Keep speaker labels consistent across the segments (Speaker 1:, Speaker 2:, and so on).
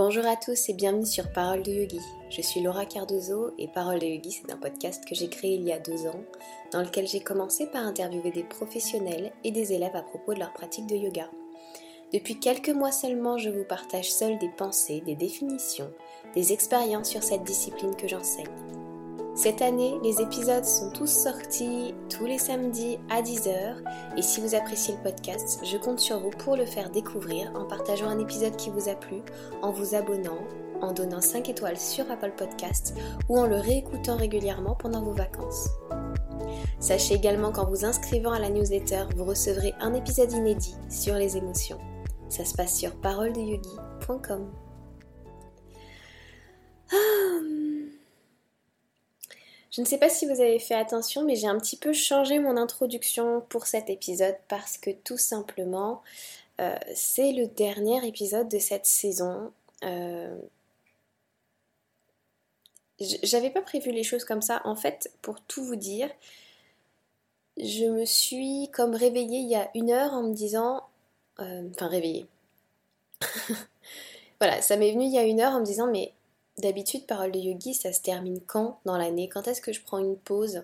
Speaker 1: Bonjour à tous et bienvenue sur Parole de Yogi. Je suis Laura Cardozo et Parole de Yogi, c'est un podcast que j'ai créé il y a deux ans, dans lequel j'ai commencé par interviewer des professionnels et des élèves à propos de leur pratique de yoga. Depuis quelques mois seulement, je vous partage seul des pensées, des définitions, des expériences sur cette discipline que j'enseigne. Cette année, les épisodes sont tous sortis tous les samedis à 10h et si vous appréciez le podcast, je compte sur vous pour le faire découvrir en partageant un épisode qui vous a plu, en vous abonnant, en donnant 5 étoiles sur Apple Podcast ou en le réécoutant régulièrement pendant vos vacances. Sachez également qu'en vous inscrivant à la newsletter, vous recevrez un épisode inédit sur les émotions. Ça se passe sur paroledeyogi.com. Je ne sais pas si vous avez fait attention, mais j'ai un petit peu changé mon introduction pour cet épisode parce que tout simplement, euh, c'est le dernier épisode de cette saison. Euh, j'avais pas prévu les choses comme ça. En fait, pour tout vous dire, je me suis comme réveillée il y a une heure en me disant. Euh, enfin, réveillée. voilà, ça m'est venu il y a une heure en me disant, mais D'habitude, Parole de Yogi, ça se termine quand? Dans l'année. Quand est-ce que je prends une pause?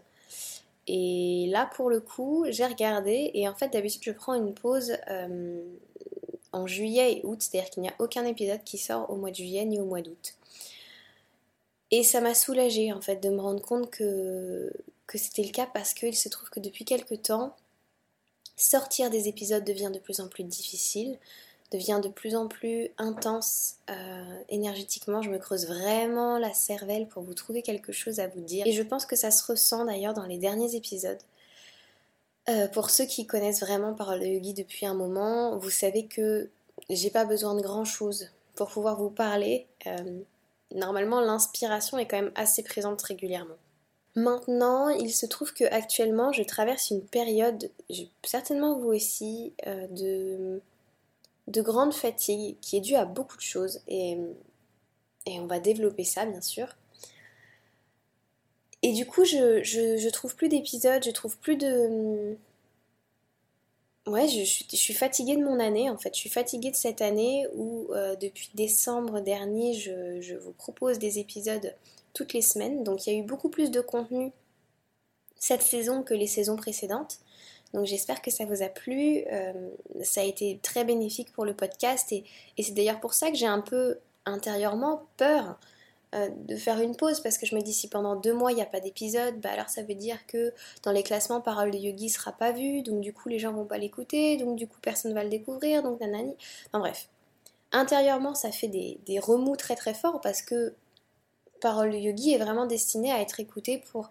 Speaker 1: Et là, pour le coup, j'ai regardé et en fait, d'habitude, je prends une pause euh, en juillet et août, c'est-à-dire qu'il n'y a aucun épisode qui sort au mois de juillet ni au mois d'août. Et ça m'a soulagée en fait de me rendre compte que, que c'était le cas parce qu'il se trouve que depuis quelques temps, sortir des épisodes devient de plus en plus difficile devient de plus en plus intense euh, énergétiquement. Je me creuse vraiment la cervelle pour vous trouver quelque chose à vous dire. Et je pense que ça se ressent d'ailleurs dans les derniers épisodes. Euh, pour ceux qui connaissent vraiment Parole de Yogi depuis un moment, vous savez que j'ai pas besoin de grand chose pour pouvoir vous parler. Euh, normalement, l'inspiration est quand même assez présente régulièrement. Maintenant, il se trouve que actuellement, je traverse une période, certainement vous aussi, de de grande fatigue qui est due à beaucoup de choses et, on va développer ça bien sûr. Et du coup, je, trouve plus d'épisodes, je trouve plus de. Ouais, je, suis fatiguée de mon année en fait. Je suis fatiguée de cette année où euh, depuis décembre dernier, je, vous propose des épisodes toutes les semaines. Donc il y a eu beaucoup plus de contenu cette saison que les saisons précédentes. Donc j'espère que ça vous a plu. Euh, ça a été très bénéfique pour le podcast et, c'est d'ailleurs pour ça que j'ai un peu intérieurement peur euh, de faire une pause parce que je me dis si pendant deux mois il n'y a pas d'épisode, bah alors ça veut dire que dans les classements Parole de Yogi sera pas vu, donc du coup les gens vont pas l'écouter, donc du coup personne va le découvrir, donc nanani. Enfin bref. Intérieurement ça fait des, des remous très très forts parce que Parole Yogi est vraiment destiné à être écouté pour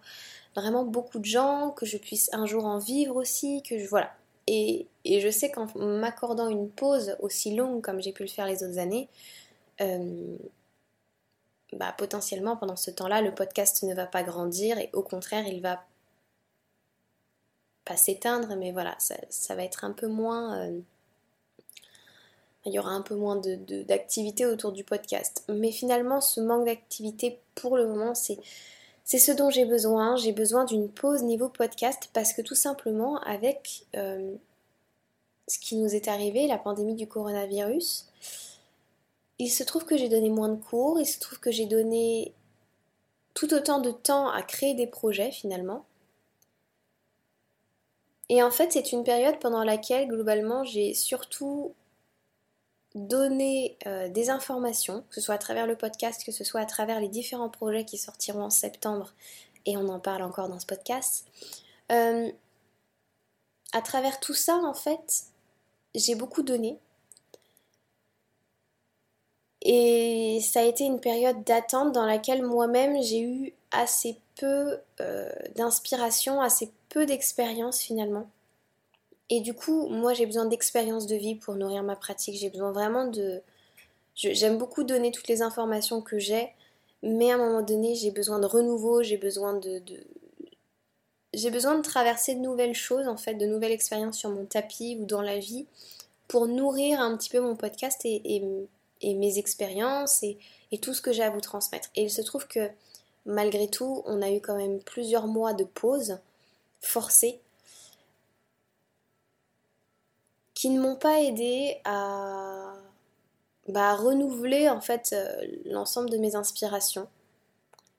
Speaker 1: vraiment beaucoup de gens, que je puisse un jour en vivre aussi, que je voilà. Et, je sais qu'en m'accordant une pause aussi longue comme j'ai pu le faire les autres années, euh, bah, potentiellement pendant ce temps-là, le podcast ne va pas grandir et au contraire, il va pas s'éteindre, mais voilà, ça, va être un peu moins. Euh, il y aura un peu moins d'activité autour du podcast. Mais finalement, ce manque d'activité pour le moment, c'est c'est ce dont j'ai besoin. J'ai besoin d'une pause niveau podcast parce que tout simplement avec euh, ce qui nous est arrivé, la pandémie du coronavirus, il se trouve que j'ai donné moins de cours, il se trouve que j'ai donné tout autant de temps à créer des projets finalement. Et en fait, c'est une période pendant laquelle globalement j'ai surtout donner euh, des informations, que ce soit à travers le podcast, que ce soit à travers les différents projets qui sortiront en septembre, et on en parle encore dans ce podcast. Euh, à travers tout ça, en fait, j'ai beaucoup donné. Et ça a été une période d'attente dans laquelle moi-même j'ai eu assez peu euh, d'inspiration, assez peu d'expérience finalement. Et du coup, moi j'ai besoin d'expérience de vie pour nourrir ma pratique. J'ai besoin vraiment de... J'aime beaucoup donner toutes les informations que j'ai, mais à un moment donné, j'ai besoin de renouveau, j'ai besoin de... J'ai besoin de traverser de nouvelles choses, en fait, de nouvelles expériences sur mon tapis ou dans la vie, pour nourrir un petit peu mon podcast et, mes expériences et, et tout ce que j'ai à vous transmettre. Et il se trouve que malgré tout, on a eu quand même plusieurs mois de pause forcée qui ne m'ont pas aidé à, bah, renouveler en fait l'ensemble de mes inspirations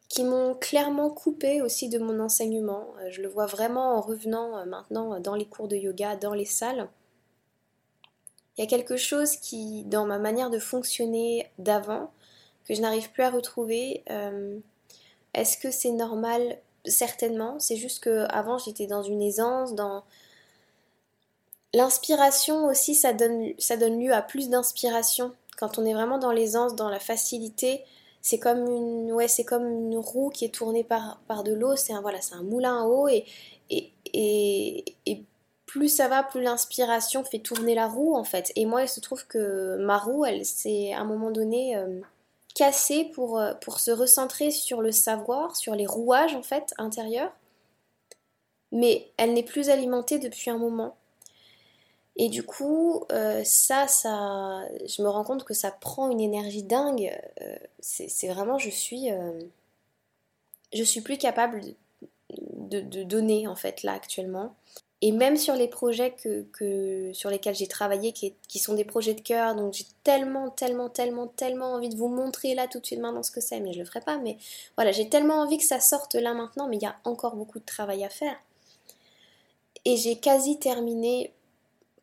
Speaker 1: qui m'ont clairement coupé aussi de mon enseignement. Je le vois vraiment en revenant maintenant dans les cours de yoga, dans les salles. Il y a quelque chose qui, dans ma manière de fonctionner d'avant, que je n'arrive plus à retrouver. Euh, est-ce que c'est normal? Certainement. C'est juste que avant j'étais dans une aisance, dans l'inspiration aussi, ça donne, lieu à plus d'inspiration. Quand on est vraiment dans l'aisance, dans la facilité, c'est comme une, ouais, comme une roue qui est tournée par, par de l'eau. C'est un, voilà, un moulin à eau et, et, et, et plus ça va, plus l'inspiration fait tourner la roue en fait. Et moi, il se trouve que ma roue, elle s'est à un moment donné euh, cassée pour, euh, pour se recentrer sur le savoir, sur les rouages en fait intérieurs. Mais elle n'est plus alimentée depuis un moment. Et du coup, euh, ça, ça, je me rends compte que ça prend une énergie dingue. c'est vraiment, je suis, je suis plus capable de, donner en fait là actuellement. Et même sur les projets que, sur lesquels j'ai travaillé, qui, sont des projets de cœur, donc j'ai tellement, tellement, tellement, tellement envie de vous montrer là tout de suite maintenant ce que c'est, mais je le ferai pas. Mais voilà, j'ai tellement envie que ça sorte là maintenant, mais il y a encore beaucoup de travail à faire. Et j'ai quasi terminé,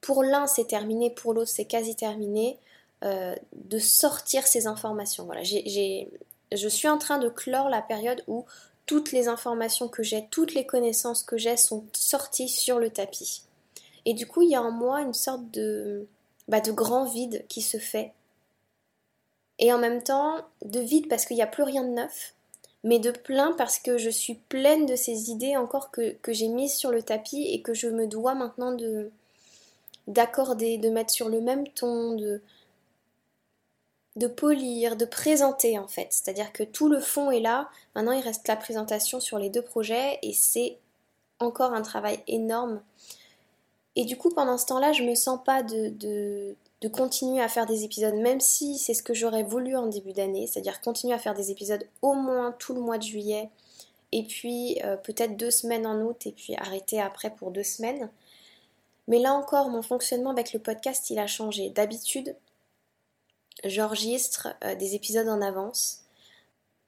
Speaker 1: pour l'un c'est terminé, pour l'autre c'est quasi terminé, euh, de sortir ces informations. Voilà, je suis en train de clore la période où toutes les informations que j'ai, toutes les connaissances que j'ai sont sorties sur le tapis. Et du coup, il y a en moi une sorte de, bah, de grand vide qui se fait. Et en même temps, de vide parce qu'il n'y a plus rien de neuf, mais de plein parce que je suis pleine de ces idées encore que j'ai mises sur le tapis et que je me dois maintenant de d'accorder, de mettre sur le même ton, de, de polir, de présenter en fait. C'est-à-dire que tout le fond est là. Maintenant, il reste la présentation sur les deux projets et c'est encore un travail énorme. Et du coup, pendant ce temps-là, je me sens pas de, de, continuer à faire des épisodes, même si c'est ce que j'aurais voulu en début d'année, c'est-à-dire continuer à faire des épisodes au moins tout le mois de juillet, et puis euh, peut-être deux semaines en août, et puis arrêter après pour deux semaines. Mais là encore, mon fonctionnement avec le podcast, il a changé. D'habitude, j'enregistre euh, des épisodes en avance.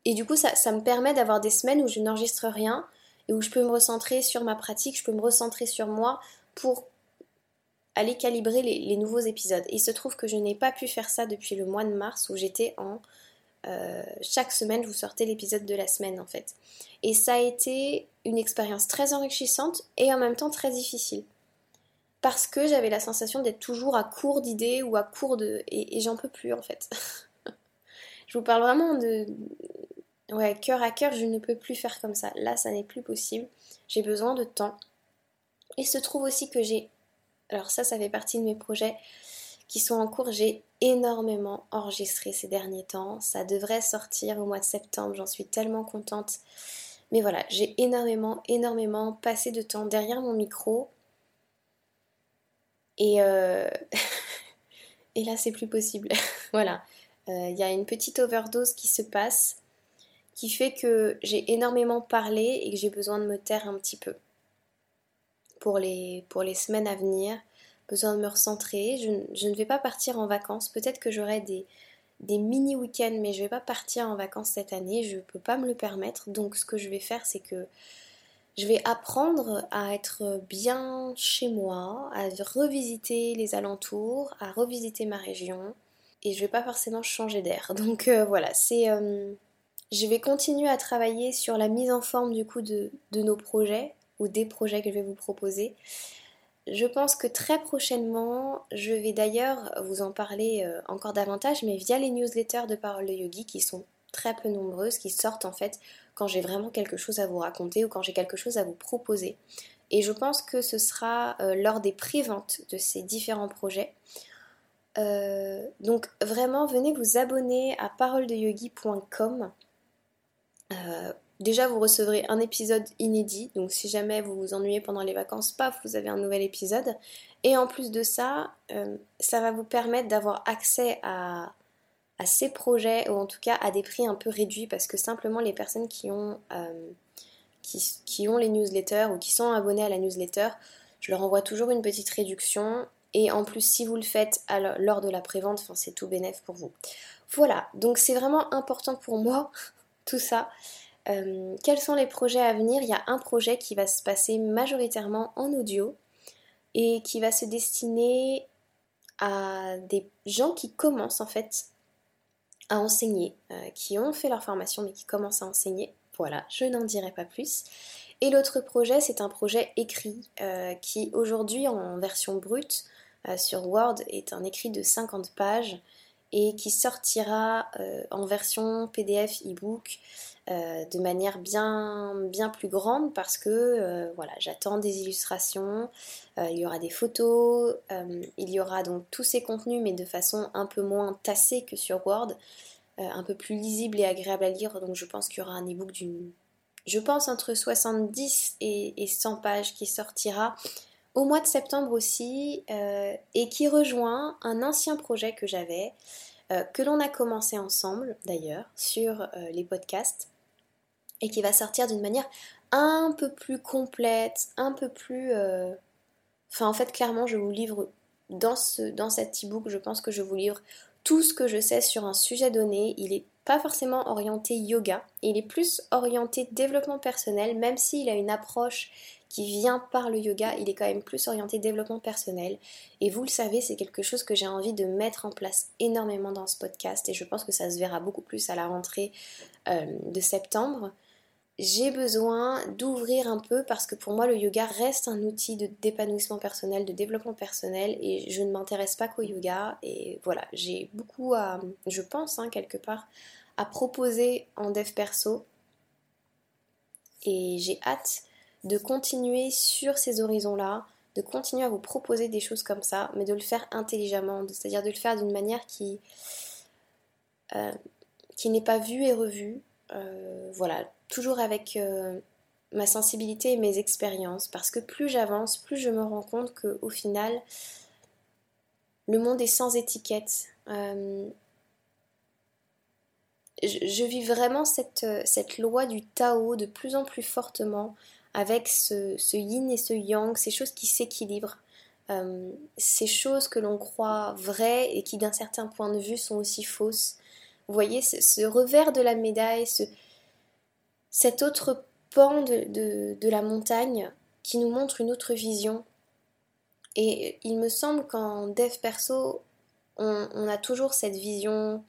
Speaker 1: Et du coup, ça, me permet d'avoir des semaines où je n'enregistre rien et où je peux me recentrer sur ma pratique, je peux me recentrer sur moi pour aller calibrer les, nouveaux épisodes. il se trouve que je n'ai pas pu faire ça depuis le mois de mars où j'étais en... Euh, chaque semaine, je vous sortais l'épisode de la semaine en fait. Et ça a été une expérience très enrichissante et en même temps très difficile parce que j'avais la sensation d'être toujours à court d'idées ou à court de... Et, j'en peux plus en fait. je vous parle vraiment de... Ouais, cœur à cœur, je ne peux plus faire comme ça. Là, ça n'est plus possible. J'ai besoin de temps. Il se trouve aussi que j'ai... Alors ça, ça fait partie de mes projets qui sont en cours. J'ai énormément enregistré ces derniers temps. Ça devrait sortir au mois de septembre. J'en suis tellement contente. Mais voilà, j'ai énormément, énormément passé de temps derrière mon micro et, euh, et là, c'est plus possible. voilà. Euh, il y a une petite overdose qui se passe qui fait que j'ai énormément parlé et que j'ai besoin de me taire un petit peu pour les, pour les semaines à venir. Besoin de me recentrer. Je, ne vais pas partir en vacances. Peut-être que j'aurai des, des mini week-ends, mais je ne vais pas partir en vacances cette année. Je ne peux pas me le permettre. Donc, ce que je vais faire, c'est que je vais apprendre à être bien chez moi, à revisiter les alentours, à revisiter ma région. Et je vais pas forcément changer d'air. Donc euh, voilà, c'est. Euh, je vais continuer à travailler sur la mise en forme du coup de, nos projets ou des projets que je vais vous proposer. Je pense que très prochainement, je vais d'ailleurs vous en parler euh, encore davantage, mais via les newsletters de Parole de Yogi qui sont très peu nombreuses, qui sortent en fait quand j'ai vraiment quelque chose à vous raconter ou quand j'ai quelque chose à vous proposer. Et je pense que ce sera euh, lors des pré-ventes de ces différents projets. Euh, donc vraiment, venez vous abonner à paroledeyogi.com. Euh, déjà, vous recevrez un épisode inédit. Donc si jamais vous vous ennuyez pendant les vacances, paf, vous avez un nouvel épisode. Et en plus de ça, ça va vous permettre d'avoir accès à à ces projets ou en tout cas à des prix un peu réduits parce que simplement les personnes qui ont, euh, qui, ont les newsletters ou qui sont abonnés à la newsletter, je leur envoie toujours une petite réduction Et en plus, si vous le faites lors de la prévente, c'est tout bénéf pour vous. Voilà, donc c'est vraiment important pour moi, tout ça. Euh, quels sont les projets à venir? Il y a un projet qui va se passer majoritairement en audio et qui va se destiner à des gens qui commencent en fait enseigner, euh, qui ont fait leur formation mais qui commencent à enseigner. Voilà, je n'en dirai pas plus. Et l'autre projet, c'est un projet écrit euh, qui aujourd'hui en version brute euh, sur Word est un écrit de 50 pages et qui sortira en version PDF e-book euh, de manière bien, plus grande parce que euh, voilà, j'attends des illustrations, euh, il y aura des photos, il y aura donc tous ces contenus mais de façon un peu moins tassée que sur Word, un peu plus lisible et agréable à lire. Donc je pense qu'il y aura un ebook d'une, je pense entre 70 et, et 100 pages qui sortira au mois de septembre aussi et qui rejoint un ancien projet que j'avais. que l'on a commencé ensemble d'ailleurs sur les podcasts et qui va sortir d'une manière un peu plus complète, un peu plus... Euh, enfin en fait clairement je vous livre dans, ce, dans cet e-book, je pense que je vous livre tout ce que je sais sur un sujet donné. Il n'est pas forcément orienté yoga, il est plus orienté développement personnel, même s'il a une approche qui vient par le yoga, il est quand même plus orienté développement personnel. Et vous le savez, c'est quelque chose que j'ai envie de mettre en place énormément dans ce podcast et je pense que ça se verra beaucoup plus à la rentrée euh, de septembre j'ai besoin d'ouvrir un peu parce que pour moi le yoga reste un outil de d'épanouissement personnel, de développement personnel et je ne m'intéresse pas qu'au yoga. Et voilà, j'ai beaucoup à, je pense hein, quelque part, à proposer en dev perso. Et j'ai hâte de continuer sur ces horizons-là, de continuer à vous proposer des choses comme ça, mais de le faire intelligemment, c'est-à-dire de le faire d'une manière qui, euh, qui n'est pas vue et revue, voilà, toujours avec euh, ma sensibilité et mes expériences, parce que plus j'avance, plus je me rends compte qu'au final, le monde est sans étiquette. Euh, je, vis vraiment cette, loi du Tao de plus en plus fortement, avec ce, yin et ce yang, ces choses qui s'équilibrent. ces choses que l'on croit vraies et qui d'un certain point de vue sont aussi fausses. Vous voyez, ce, revers de la médaille, ce, cet autre pan de, la montagne qui nous montre une autre vision. Et il me semble qu'en dev perso, on, a toujours cette vision,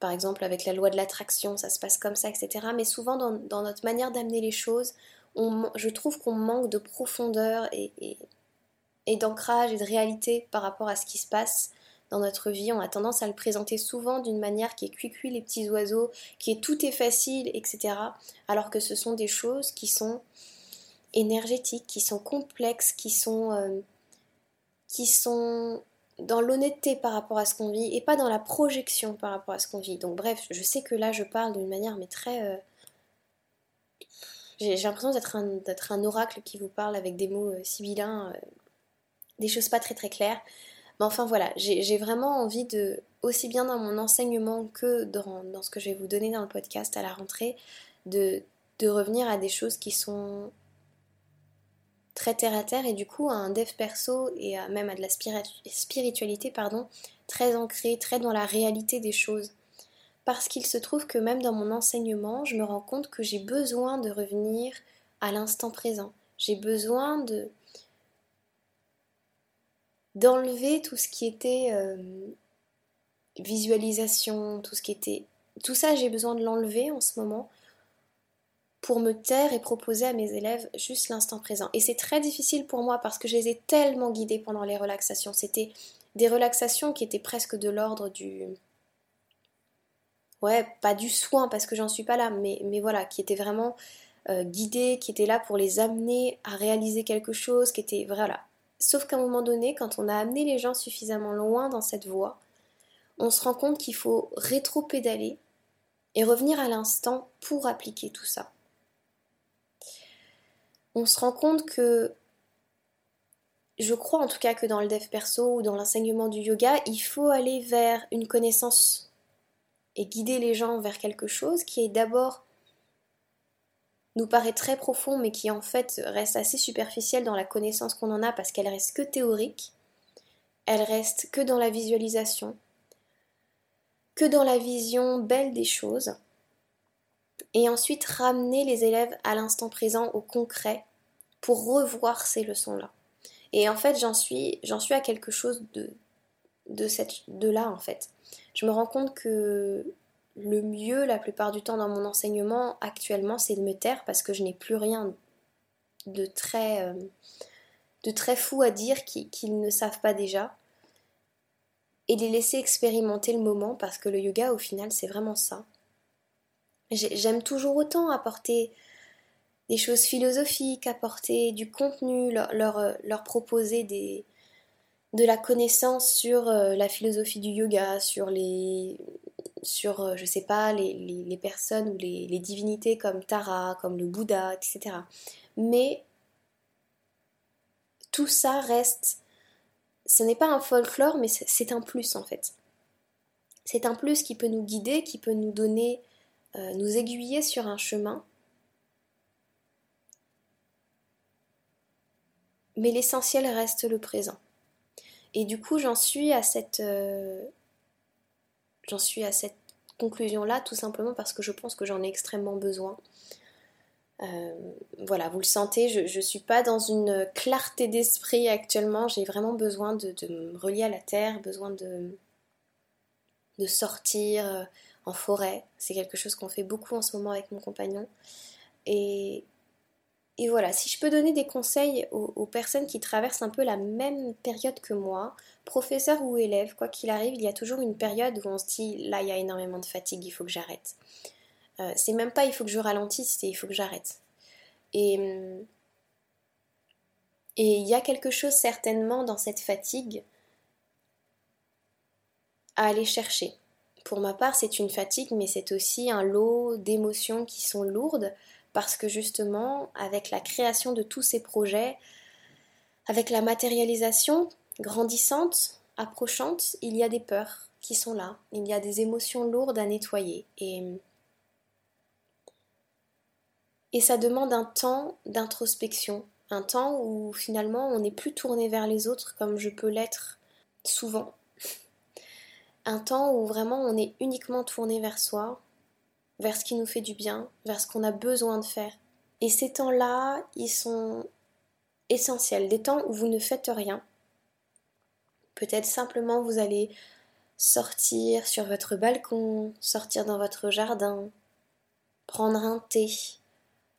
Speaker 1: par exemple avec la loi de l'attraction, ça se passe comme ça, etc. Mais souvent dans, notre manière d'amener les choses, je trouve qu'on manque de profondeur et d'ancrage et de réalité par rapport à ce qui se passe dans notre vie. On a tendance à le présenter souvent d'une manière qui est cuicui les petits oiseaux, qui est tout est facile, etc. Alors que ce sont des choses qui sont énergétiques, qui sont complexes, qui sont, euh, qui sont dans l'honnêteté par rapport à ce qu'on vit et pas dans la projection par rapport à ce qu'on vit. Donc bref, je sais que là je parle d'une manière mais très... Euh, j'ai l'impression d'être un, un, oracle qui vous parle avec des mots euh, sibyllins, des choses pas très très claires. Mais enfin voilà, j'ai vraiment envie de, aussi bien dans mon enseignement que dans, ce que je vais vous donner dans le podcast à la rentrée, de, revenir à des choses qui sont très terre à terre et du coup à un dev perso et même à de la spiritualité pardon, très ancrée, très dans la réalité des choses. Parce qu'il se trouve que même dans mon enseignement, je me rends compte que j'ai besoin de revenir à l'instant présent. J'ai besoin de, d'enlever tout ce qui était euh, visualisation, tout ce qui était... Tout ça, j'ai besoin de l'enlever en ce moment pour me taire et proposer à mes élèves juste l'instant présent. Et c'est très difficile pour moi parce que je les ai tellement guidés pendant les relaxations. C'était des relaxations qui étaient presque de l'ordre du... Ouais, pas du soin parce que j'en suis pas là, mais, mais voilà, qui étaient vraiment euh, guidés, qui étaient là pour les amener à réaliser quelque chose, qui étaient... Voilà, Sauf qu'à un moment donné, quand on a amené les gens suffisamment loin dans cette voie, on se rend compte qu'il faut rétro-pédaler et revenir à l'instant pour appliquer tout ça. On se rend compte que, je crois en tout cas que dans le dev perso ou dans l'enseignement du yoga, il faut aller vers une connaissance et guider les gens vers quelque chose qui est d'abord nous paraît très profond, mais qui en fait reste assez superficiel dans la connaissance qu'on en a parce qu'elle reste que théorique. elle reste que dans la visualisation, que dans la vision belle des choses, et ensuite ramener les élèves à l'instant présent, au concret, pour revoir ces leçons-là. Et en fait, j'en suis, j'en suis à quelque chose de, de, cette, de là, en fait. Je me rends compte que le mieux, la plupart du temps, dans mon enseignement actuellement, c'est de me taire parce que je n'ai plus rien de très, euh, de très fou à dire qu'ils ne savent pas déjà. Et les laisser expérimenter le moment parce que le yoga, au final, c'est vraiment ça. J'aime toujours autant apporter des choses philosophiques, apporter du contenu, leur, leur, proposer des, de la connaissance sur euh, la philosophie du yoga, sur les, sur, euh, je sais pas, les, personnes ou les, les, divinités comme Tara, comme le Bouddha, etc. Mais tout ça reste, ce n'est pas un folklore, mais c'est un plus en fait. C'est un plus qui peut nous guider, qui peut nous donner euh, nous aiguiller sur un chemin. Mais l'essentiel reste le présent. Et du coup, j'en suis à cette, euh, j'en suis à cette conclusion-là, tout simplement parce que je pense que j'en ai extrêmement besoin. Euh, voilà, vous le sentez, je ne suis pas dans une clarté d'esprit actuellement, j'ai vraiment besoin de, me relier à la terre, besoin de, de sortir, en forêt. C'est quelque chose qu'on fait beaucoup en ce moment avec mon compagnon. Et, et voilà, si je peux donner des conseils aux, personnes qui traversent un peu la même période que moi, professeur ou élève, quoi qu'il arrive, il y a toujours une période où on se dit là il y a énormément de fatigue, il faut que j'arrête. Euh, c'est même pas il faut que je ralentisse, c'est il faut que j'arrête. Et et il y a quelque chose certainement dans cette fatigue à aller chercher. Pour ma part, c'est une fatigue, mais c'est aussi un lot d'émotions qui sont lourdes, parce que justement, avec la création de tous ces projets, avec la matérialisation grandissante, approchante, il y a des peurs qui sont là, il y a des émotions lourdes à nettoyer. Et, ça demande un temps d'introspection, un temps où finalement on n'est plus tourné vers les autres comme je peux l'être souvent. Un temps où vraiment on est uniquement tourné vers soi, vers ce qui nous fait du bien, vers ce qu'on a besoin de faire. Et ces temps-là, ils sont essentiels, des temps où vous ne faites rien. Peut-être simplement vous allez sortir sur votre balcon, sortir dans votre jardin, prendre un thé,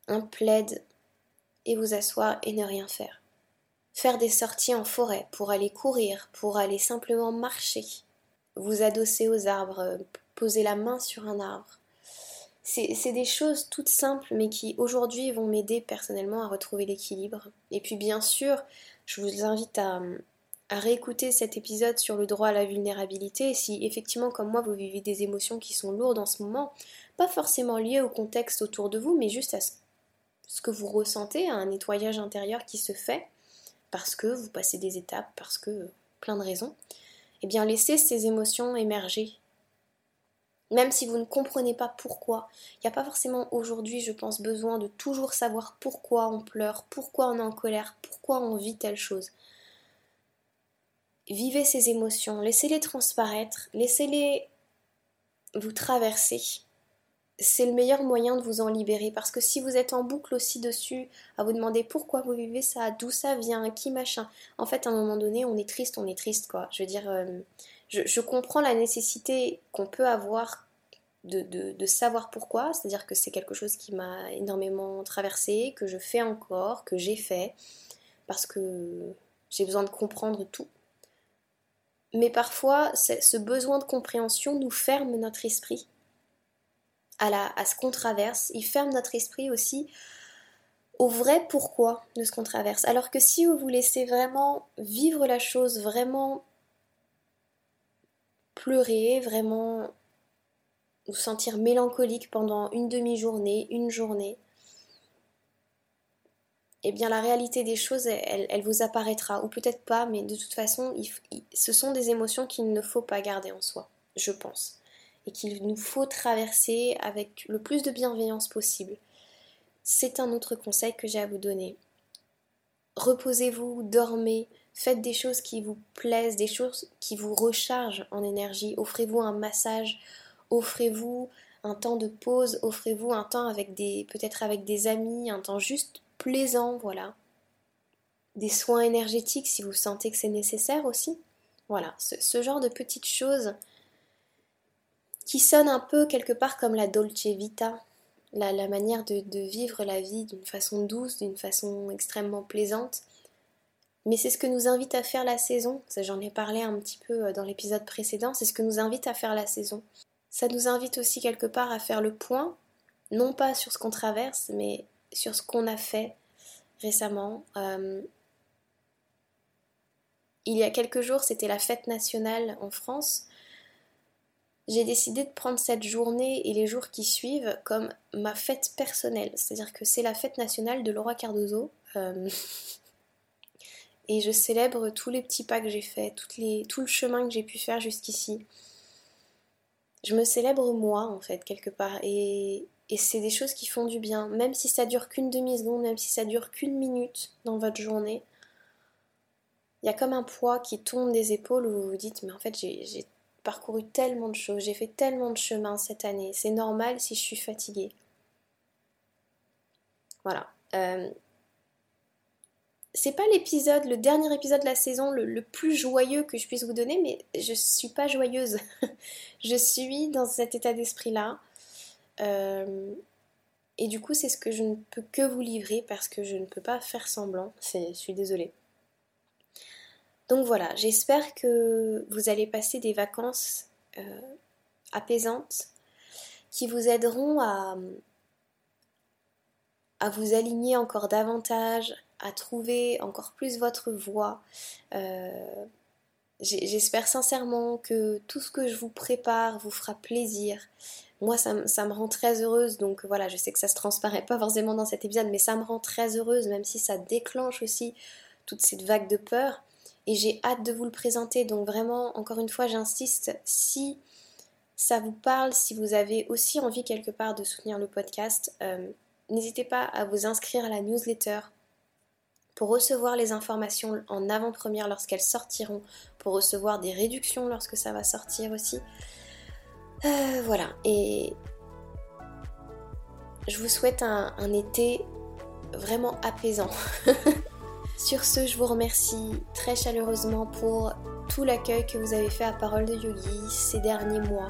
Speaker 1: un plaid et vous asseoir et ne rien faire. Faire des sorties en forêt pour aller courir, pour aller simplement marcher vous adosser aux arbres, poser la main sur un arbre. C'est des choses toutes simples mais qui aujourd'hui vont m'aider personnellement à retrouver l'équilibre. Et puis bien sûr, je vous invite à, réécouter cet épisode sur le droit à la vulnérabilité. Si effectivement, comme moi, vous vivez des émotions qui sont lourdes en ce moment, pas forcément liées au contexte autour de vous, mais juste à ce que vous ressentez, à un nettoyage intérieur qui se fait, parce que vous passez des étapes, parce que plein de raisons, eh bien laissez ces émotions émerger. Même si vous ne comprenez pas pourquoi, il n'y a pas forcément aujourd'hui, je pense, besoin de toujours savoir pourquoi on pleure, pourquoi on est en colère, pourquoi on vit telle chose. Vivez ces émotions, laissez-les transparaître, laissez-les vous traverser c'est le meilleur moyen de vous en libérer parce que si vous êtes en boucle aussi dessus à vous demander pourquoi vous vivez ça, d'où ça vient, qui machin, en fait à un moment donné on est triste, on est triste quoi. Je veux dire, euh, je, comprends la nécessité qu'on peut avoir de, de savoir pourquoi, c'est-à-dire que c'est quelque chose qui m'a énormément traversé, que je fais encore, que j'ai fait, parce que j'ai besoin de comprendre tout. Mais parfois, ce besoin de compréhension nous ferme notre esprit à, ce qu'on traverse, il ferme notre esprit aussi au vrai pourquoi de ce qu'on traverse. Alors que si vous vous laissez vraiment vivre la chose, vraiment pleurer, vraiment vous sentir mélancolique pendant une demi-journée, une journée, eh bien la réalité des choses, elle, vous apparaîtra, ou peut-être pas, mais de toute façon, ce sont des émotions qu'il ne faut pas garder en soi, je pense et qu'il nous faut traverser avec le plus de bienveillance possible. C'est un autre conseil que j'ai à vous donner. Reposez-vous, dormez, Faites des choses qui vous plaisent, des choses qui vous rechargent en énergie. Offrez-vous un massage, offrez-vous un temps de pause, offrez-vous un temps avec des peut-être avec des amis, un temps juste plaisant, voilà. Des soins énergétiques si vous sentez que c'est nécessaire aussi. Voilà, ce, genre de petites choses qui sonnent un peu quelque part comme la dolce vita, la, manière de, vivre la vie d'une façon douce, d'une façon extrêmement plaisante. Mais c'est ce que nous invite à faire la saison, j'en ai parlé un petit peu euh, dans l'épisode précédent, c'est ce que nous invite à faire la saison. Ça nous invite aussi quelque part à faire le point, non pas sur ce qu'on traverse, mais sur ce qu'on a fait récemment. Euh, il y a quelques jours, c'était la fête nationale en France. J'ai décidé de prendre cette journée et les jours qui suivent comme ma fête personnelle. C'est-à-dire que c'est la fête nationale de Laura Cardozo. Euh, et je célèbre tous les petits pas que j'ai faits, tout le chemin que j'ai pu faire jusqu'ici je me célèbre moi en fait quelque part et, c'est des choses qui font du bien, même si ça dure qu'une demi-seconde, même si ça dure qu'une minute dans votre journée. Il y a comme un poids qui tombe des épaules où vous vous dites mais en fait j'ai parcouru tellement de choses, j'ai fait tellement de chemin cette année, c'est normal si je suis fatiguée. Voilà. Euh, c'est pas l'épisode, le dernier épisode de la saison le, plus joyeux que je puisse vous donner, mais je suis pas joyeuse. je suis dans cet état d'esprit-là. Euh, et du coup, c'est ce que je ne peux que vous livrer parce que je ne peux pas faire semblant. Je suis désolée. Donc voilà, j'espère que vous allez passer des vacances euh, apaisantes qui vous aideront à, vous aligner encore davantage, à trouver encore plus votre voix. Euh, j'espère sincèrement que tout ce que je vous prépare vous fera plaisir. Moi, ça, me rend très heureuse, donc voilà, je sais que ça se transparaît pas forcément dans cet épisode, mais ça me rend très heureuse, même si ça déclenche aussi toute cette vague de peur. Et j'ai hâte de vous le présenter, donc vraiment, encore une fois, j'insiste, si ça vous parle, si vous avez aussi envie quelque part de soutenir le podcast, euh, n'hésitez pas à vous inscrire à la newsletter pour recevoir les informations en avant-première lorsqu'elles sortiront, pour recevoir des réductions lorsque ça va sortir aussi. Euh, voilà, et je vous souhaite un, un été vraiment apaisant. Sur ce, je vous remercie très chaleureusement pour tout l'accueil que vous avez fait à Parole de Yogi ces derniers mois.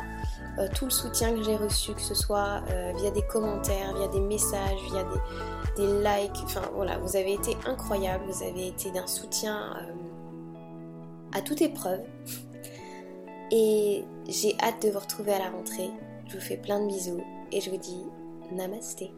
Speaker 1: Euh, tout le soutien que j'ai reçu, que ce soit euh, via des commentaires, via des messages, via des, likes. Enfin voilà, vous avez été incroyable, vous avez été d'un soutien euh, à toute épreuve. Et j'ai hâte de vous retrouver à la rentrée. Je vous fais plein de bisous et je vous dis namasté.